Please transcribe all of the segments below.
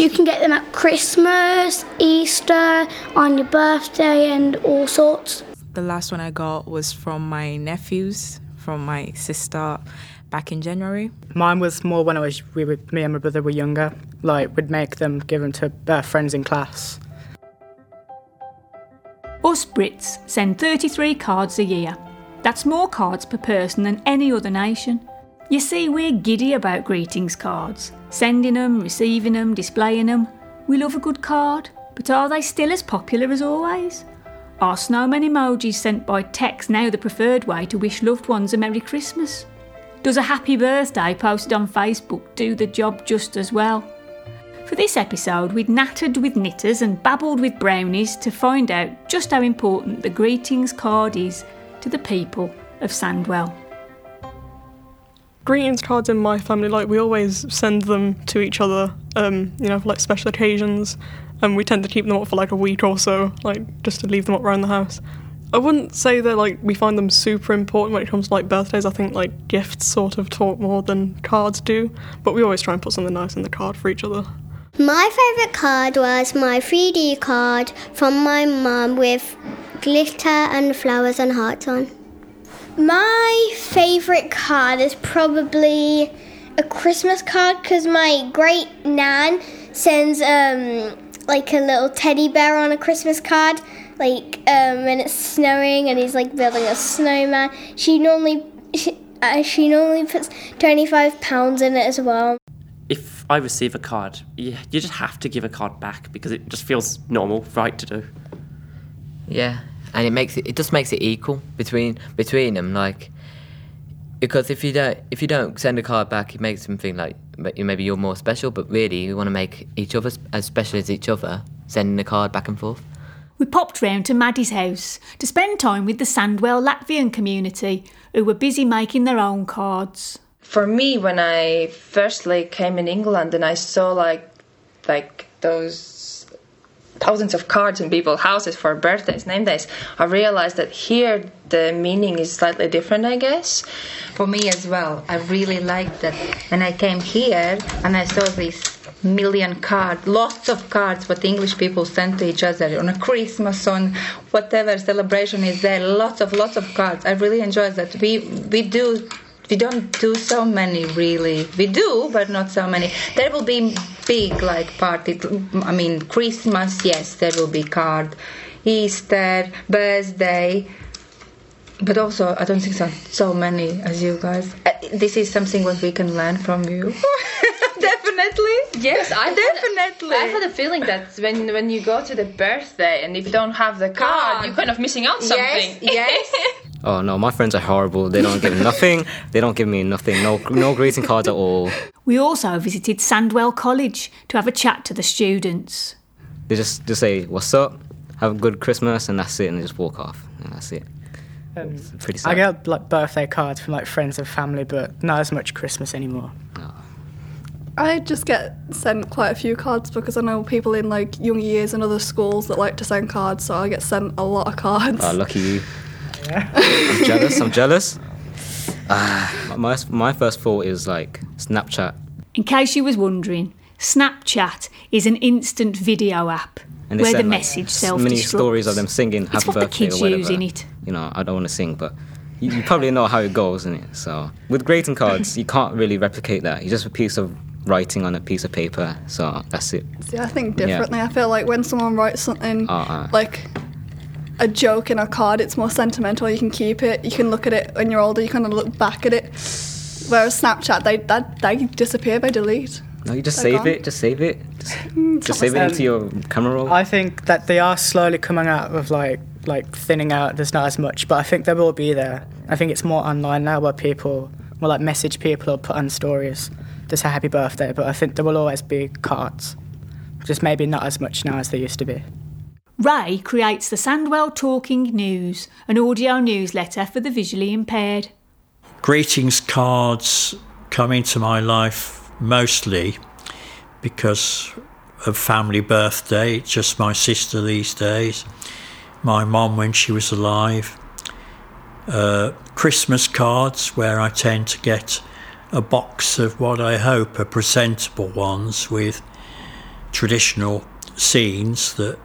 You can get them at Christmas, Easter, on your birthday, and all sorts. The last one I got was from my nephews, from my sister back in January. Mine was more when I was we were, me and my brother were younger. Like we'd make them, give them to uh, friends in class. Us Brits send 33 cards a year. That's more cards per person than any other nation. You see, we're giddy about greetings cards, sending them, receiving them, displaying them. We love a good card, but are they still as popular as always? Are snowman emojis sent by text now the preferred way to wish loved ones a Merry Christmas? Does a happy birthday posted on Facebook do the job just as well? For this episode, we'd nattered with knitters and babbled with brownies to find out just how important the greetings card is to the people of Sandwell greetings cards in my family, like we always send them to each other, um, you know, for like special occasions, and we tend to keep them up for like a week or so, like just to leave them up around the house. I wouldn't say that like we find them super important when it comes to like birthdays. I think like gifts sort of talk more than cards do, but we always try and put something nice in the card for each other. My favourite card was my 3D card from my mum with glitter and flowers and hearts on. My favourite card is probably a Christmas card because my great nan sends um, like a little teddy bear on a Christmas card. Like um, when it's snowing and he's like building a snowman. She normally she, uh, she normally puts twenty five pounds in it as well. If I receive a card, you, you just have to give a card back because it just feels normal, right to do. Yeah, and it makes it it just makes it equal between between them like because if you don't if you don't send a card back it makes them think like maybe you're more special but really you want to make each other as special as each other sending a card back and forth we popped round to Maddie's house to spend time with the Sandwell Latvian community who were busy making their own cards. For me, when I firstly came in England and I saw like like those thousands of cards in people's houses for birthdays, name days, I realized that here the meaning is slightly different, I guess. For me as well, I really liked that when I came here and I saw these million cards, lots of cards what English people send to each other on a Christmas, on whatever celebration is there, lots of lots of cards. I really enjoy that. We we do we don't do so many really we do but not so many there will be big like party i mean christmas yes there will be card easter birthday but also i don't think so so many as you guys. Uh, this is something what we can learn from you. Definitely. Yes i definitely. I had a feeling that when when you go to the birthday and if you don't have the card, card. you're kind of missing out something. Yes, yes. Oh no, my friends are horrible. They don't give me nothing. They don't give me nothing. No, no greeting cards at all. We also visited Sandwell College to have a chat to the students. They just just say what's up, have a good Christmas, and that's it, and they just walk off, and that's it. Um, pretty sad. I get like birthday cards from like friends and family, but not as much Christmas anymore. No. I just get sent quite a few cards because I know people in like young years and other schools that like to send cards, so I get sent a lot of cards. Oh, lucky you. I'm jealous. I'm jealous. Uh, my, my first thought is like Snapchat. In case you was wondering, Snapchat is an instant video app where the like, message self Many stories of them singing "Happy Birthday" the kids or whatever. using it. You know, I don't want to sing, but you, you probably know how it goes, isn't it? So with greeting cards, you can't really replicate that. It's just a piece of writing on a piece of paper. So that's it. See, I think differently. Yeah. I feel like when someone writes something uh-uh. like a joke in a card, it's more sentimental. You can keep it. You can look at it when you're older. You kind of look back at it. Whereas Snapchat, they that they disappear by delete. No, you just They're save gone. it. Just save it. Just, mm, just save it into your camera roll. I think that they are slowly coming out of like like thinning out. There's not as much, but I think they will be there. I think it's more online now where people will like message people or put on stories to say happy birthday. But I think there will always be cards, just maybe not as much now as they used to be. Ray creates the Sandwell Talking News, an audio newsletter for the visually impaired. Greetings cards come into my life mostly because of family birthday, just my sister these days, my mom when she was alive, uh, Christmas cards where I tend to get a box of what I hope are presentable ones with traditional scenes that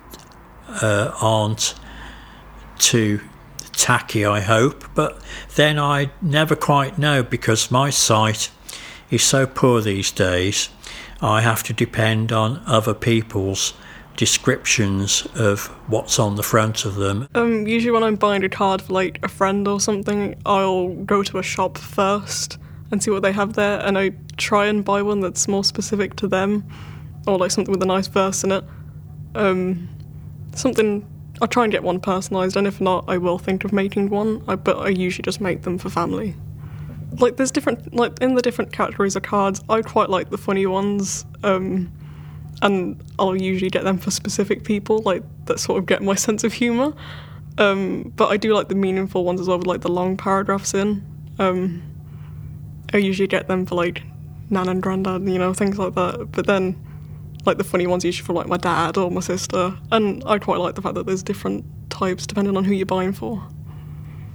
uh, aren't too tacky, I hope. But then I never quite know because my sight is so poor these days. I have to depend on other people's descriptions of what's on the front of them. Um, usually when I'm buying a card for like a friend or something, I'll go to a shop first and see what they have there, and I try and buy one that's more specific to them, or like something with a nice verse in it. Um, something I'll try and get one personalised, and if not, I will think of making one. I, but I usually just make them for family. Like there's different, like in the different categories of cards, I quite like the funny ones, um, and I'll usually get them for specific people, like that sort of get my sense of humour. Um, but I do like the meaningful ones as well, with like the long paragraphs in. Um, I usually get them for like nan and granddad, you know, things like that. But then like the funny ones usually for like my dad or my sister. And I quite like the fact that there's different types depending on who you're buying for.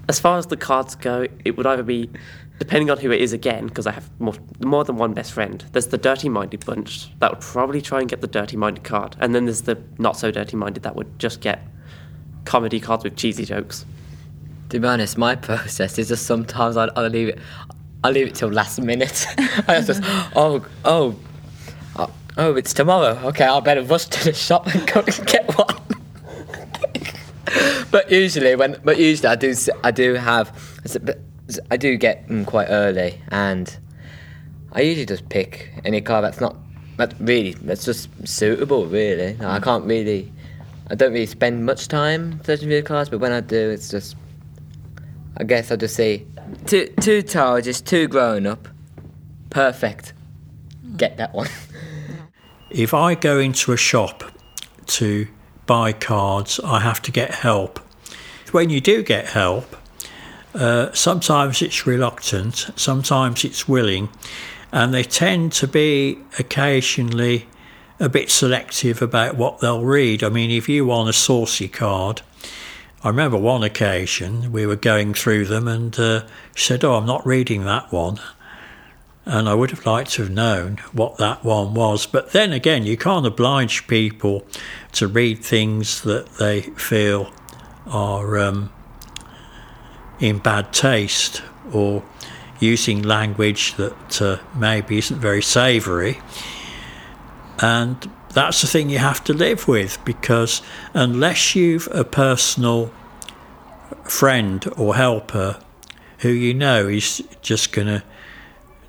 As far as the cards go, it would either be, depending on who it is again, because I have more, more than one best friend, there's the dirty minded bunch that would probably try and get the dirty minded card. And then there's the not so dirty minded that would just get comedy cards with cheesy jokes. To be honest, my process is just sometimes I'll, I'll leave it. I'll leave it till last minute. I just, oh, oh, oh, it's tomorrow. Okay, I better rush to the shop and go and get one. but usually, when but usually I do I do have I do get them quite early, and I usually just pick any car that's not that really that's just suitable. Really, I mm. can't really. I don't really spend much time searching for the cars, but when I do, it's just. I guess I'll just say two two just two grown up, perfect. Mm. Get that one. If I go into a shop to buy cards, I have to get help. When you do get help, uh, sometimes it's reluctant, sometimes it's willing, and they tend to be occasionally a bit selective about what they'll read. I mean, if you want a saucy card, I remember one occasion we were going through them and uh, she said, Oh, I'm not reading that one. And I would have liked to have known what that one was. But then again, you can't oblige people to read things that they feel are um, in bad taste or using language that uh, maybe isn't very savoury. And that's the thing you have to live with because unless you've a personal friend or helper who you know is just going to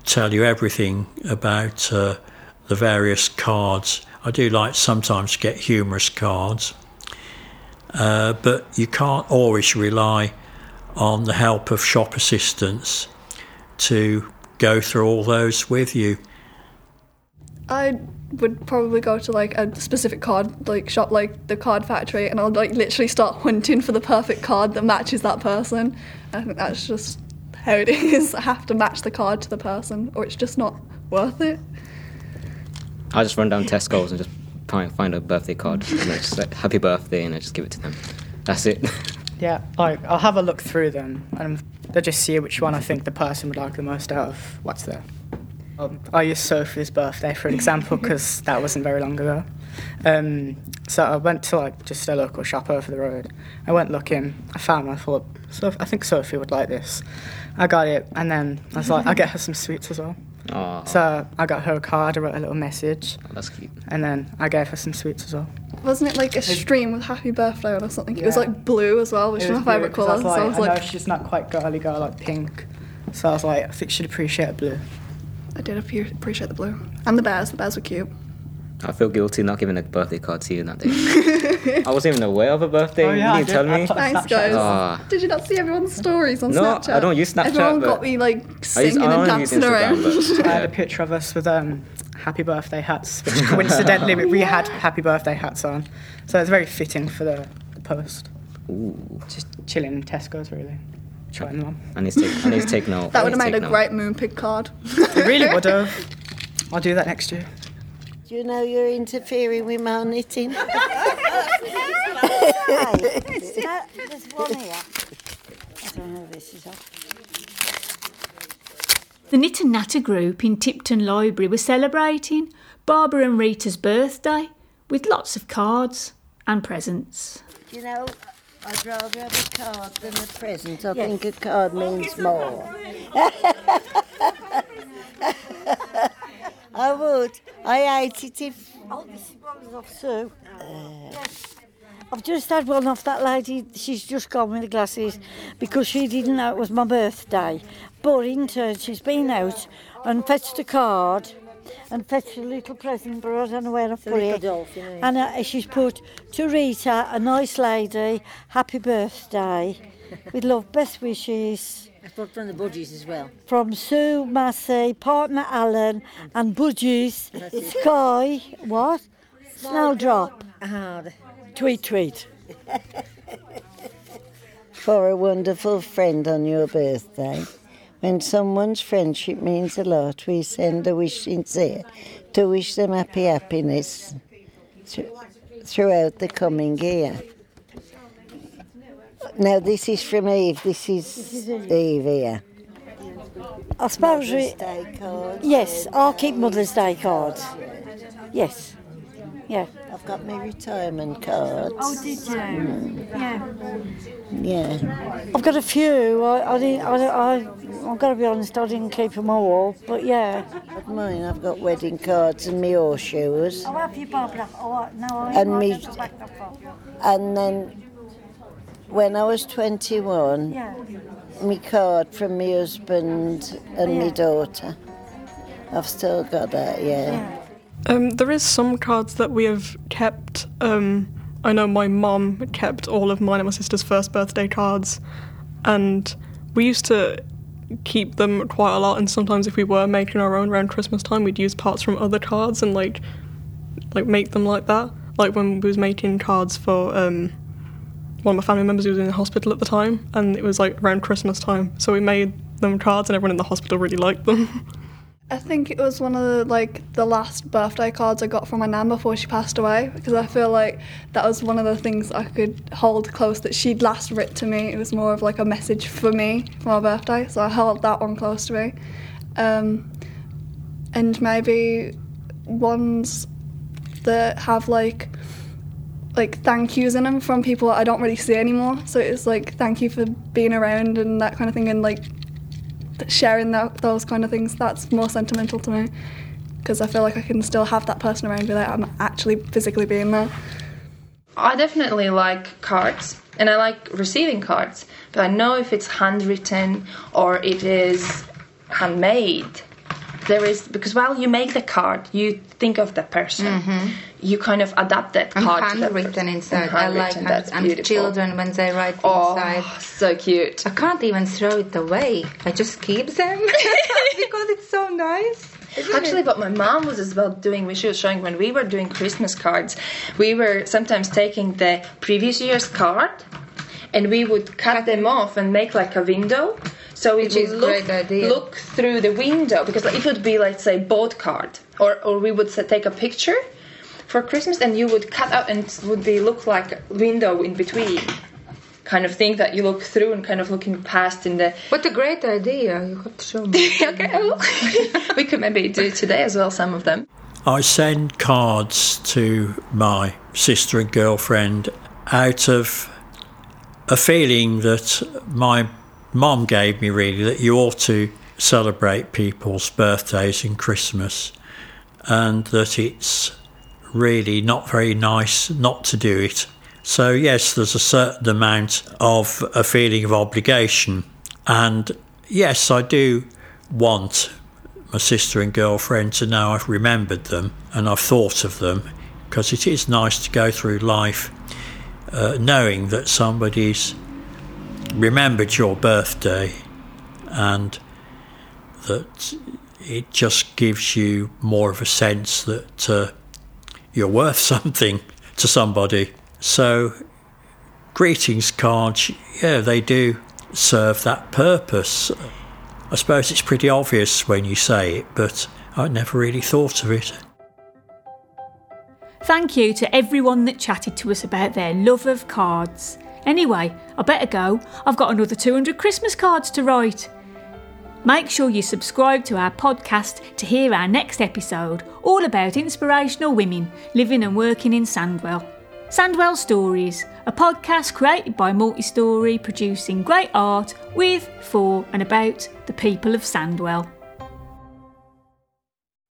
tell you everything about uh, the various cards. I do like sometimes get humorous cards, uh, but you can't always rely on the help of shop assistants to go through all those with you. I would probably go to like a specific card like shop like the card factory and I'll like literally start hunting for the perfect card that matches that person. I think that's just how it is. I have to match the card to the person, or it's just not worth it. I just run down Tesco's and just find a birthday card and I just like happy birthday and I just give it to them. That's it. Yeah, like I'll have a look through them and they'll just see which one I think the person would like the most out of what's there. Um, I used Sophie's birthday for an example because that wasn't very long ago. Um, so I went to like just a local shop over the road. I went looking. I found one. I thought, so I think Sophie would like this. I got it, and then I was like, I'll get her some sweets as well. Aww. So I got her a card. I wrote a little message. Oh, that's cute. And then I gave her some sweets as well. Wasn't it like a stream with happy birthday on or something? Yeah. It was like blue as well, which is my favourite colour. So I was like, I know she's not quite girly girl like pink. So I was like, I think she'd appreciate blue. I did appreciate the blue. And the bears. The bears were cute. I feel guilty not giving a birthday card to you that day. I wasn't even aware of a birthday. Oh, yeah, you didn't tell me. Thanks, guys. Oh. Did you not see everyone's stories on no, Snapchat? No, I don't use Snapchat. Everyone got me like singing use, and dancing around. I had a picture of us with um, happy birthday hats, which coincidentally we had happy birthday hats on. So it's very fitting for the, the post. Ooh. Just chilling in Tesco's, really. Trying them on. I need to take, I need to take note. That would have made a note. great Moonpig card. it really would have. I'll do that next year. Do you know you're interfering with my knitting? There's one here. I don't know this is off. The Knit and Natter group in Tipton Library were celebrating Barbara and Rita's birthday with lots of cards and presents. Do you know, I'd rather have a card than a present. I think a card means oh, more. I would. I hate it if. Oh, this one's off Sue. I've just had one off that lady. She's just gone with the glasses because she didn't know it was my birthday. But in turn, she's been out and fetched a card and fetched a little present, but I don't know where to put it. dolphin, eh? And uh, she's put to Rita, a nice lady, happy birthday, with love, best wishes. From the budgies as well. From Sue, Massey, partner Alan, and Budgies. Sky, what? Snowdrop. Ah, Tweet, tweet. For a wonderful friend on your birthday. When someone's friendship means a lot, we send a wish sincere to wish them happy happiness thr- throughout the coming year. Now, this is from Eve. This is Eve here. I suppose we, Mother's Day cards. yes, I'll keep Mother's Day cards. Yes, yeah. I've got my retirement cards. Oh, did you? Yeah. Yeah. I've got a few. I, I didn't. I, I, I've got to be honest. I didn't keep them all, but yeah. But mine, I've got wedding cards and my horseshoes. Oh, have you, Barbara? Oh, no, I And me- don't go back that far. And then when I was 21, Yeah. my card from my husband and my daughter. I've still got that, yeah. Um, there is some cards that we have kept. Um, I know my mum kept all of mine and my sister's first birthday cards, and we used to keep them quite a lot. And sometimes, if we were making our own around Christmas time, we'd use parts from other cards and like, like make them like that. Like when we was making cards for um, one of my family members who was in the hospital at the time, and it was like around Christmas time, so we made them cards, and everyone in the hospital really liked them. I think it was one of the like the last birthday cards I got from my nan before she passed away because I feel like that was one of the things I could hold close that she'd last writ to me. It was more of like a message for me for my birthday, so I held that one close to me. Um, and maybe ones that have like like thank yous in them from people I don't really see anymore. So it's like thank you for being around and that kind of thing, and like sharing that, those kind of things. That's more sentimental to me because I feel like I can still have that person around without I'm actually physically being there. I definitely like cards and I like receiving cards, but I know if it's handwritten or it is handmade. There is because while you make the card, you think of the person. Mm-hmm. You kind of adapt that And card handwritten inside. And I like hand- that's and beautiful. children when they write Oh, inside. so cute. I can't even throw it away. I just keep them because it's so nice. isn't Actually, it? what my mom was as well doing, when she was showing when we were doing Christmas cards, we were sometimes taking the previous year's card and we would cut them off and make like a window. So it Which would look, look through the window because it would be, let's say, both card, or or we would say, take a picture for Christmas and you would cut out and would be look like a window in between. Kind of thing that you look through and kind of looking past in the. What a great idea! You have to show me. okay, I will. we could maybe do it today as well. Some of them. I send cards to my sister and girlfriend out of a feeling that my mum gave me, really, that you ought to celebrate people's birthdays and Christmas, and that it's really not very nice not to do it. So, yes, there's a certain amount of a feeling of obligation, and yes, I do want my sister and girlfriend to know I've remembered them and I've thought of them because it is nice to go through life uh, knowing that somebody's remembered your birthday and that it just gives you more of a sense that uh, you're worth something to somebody. So, greetings cards, yeah, they do serve that purpose. I suppose it's pretty obvious when you say it, but I never really thought of it. Thank you to everyone that chatted to us about their love of cards. Anyway, I better go. I've got another 200 Christmas cards to write. Make sure you subscribe to our podcast to hear our next episode, all about inspirational women living and working in Sandwell. Sandwell Stories, a podcast created by Multistory, producing great art with, for, and about the people of Sandwell.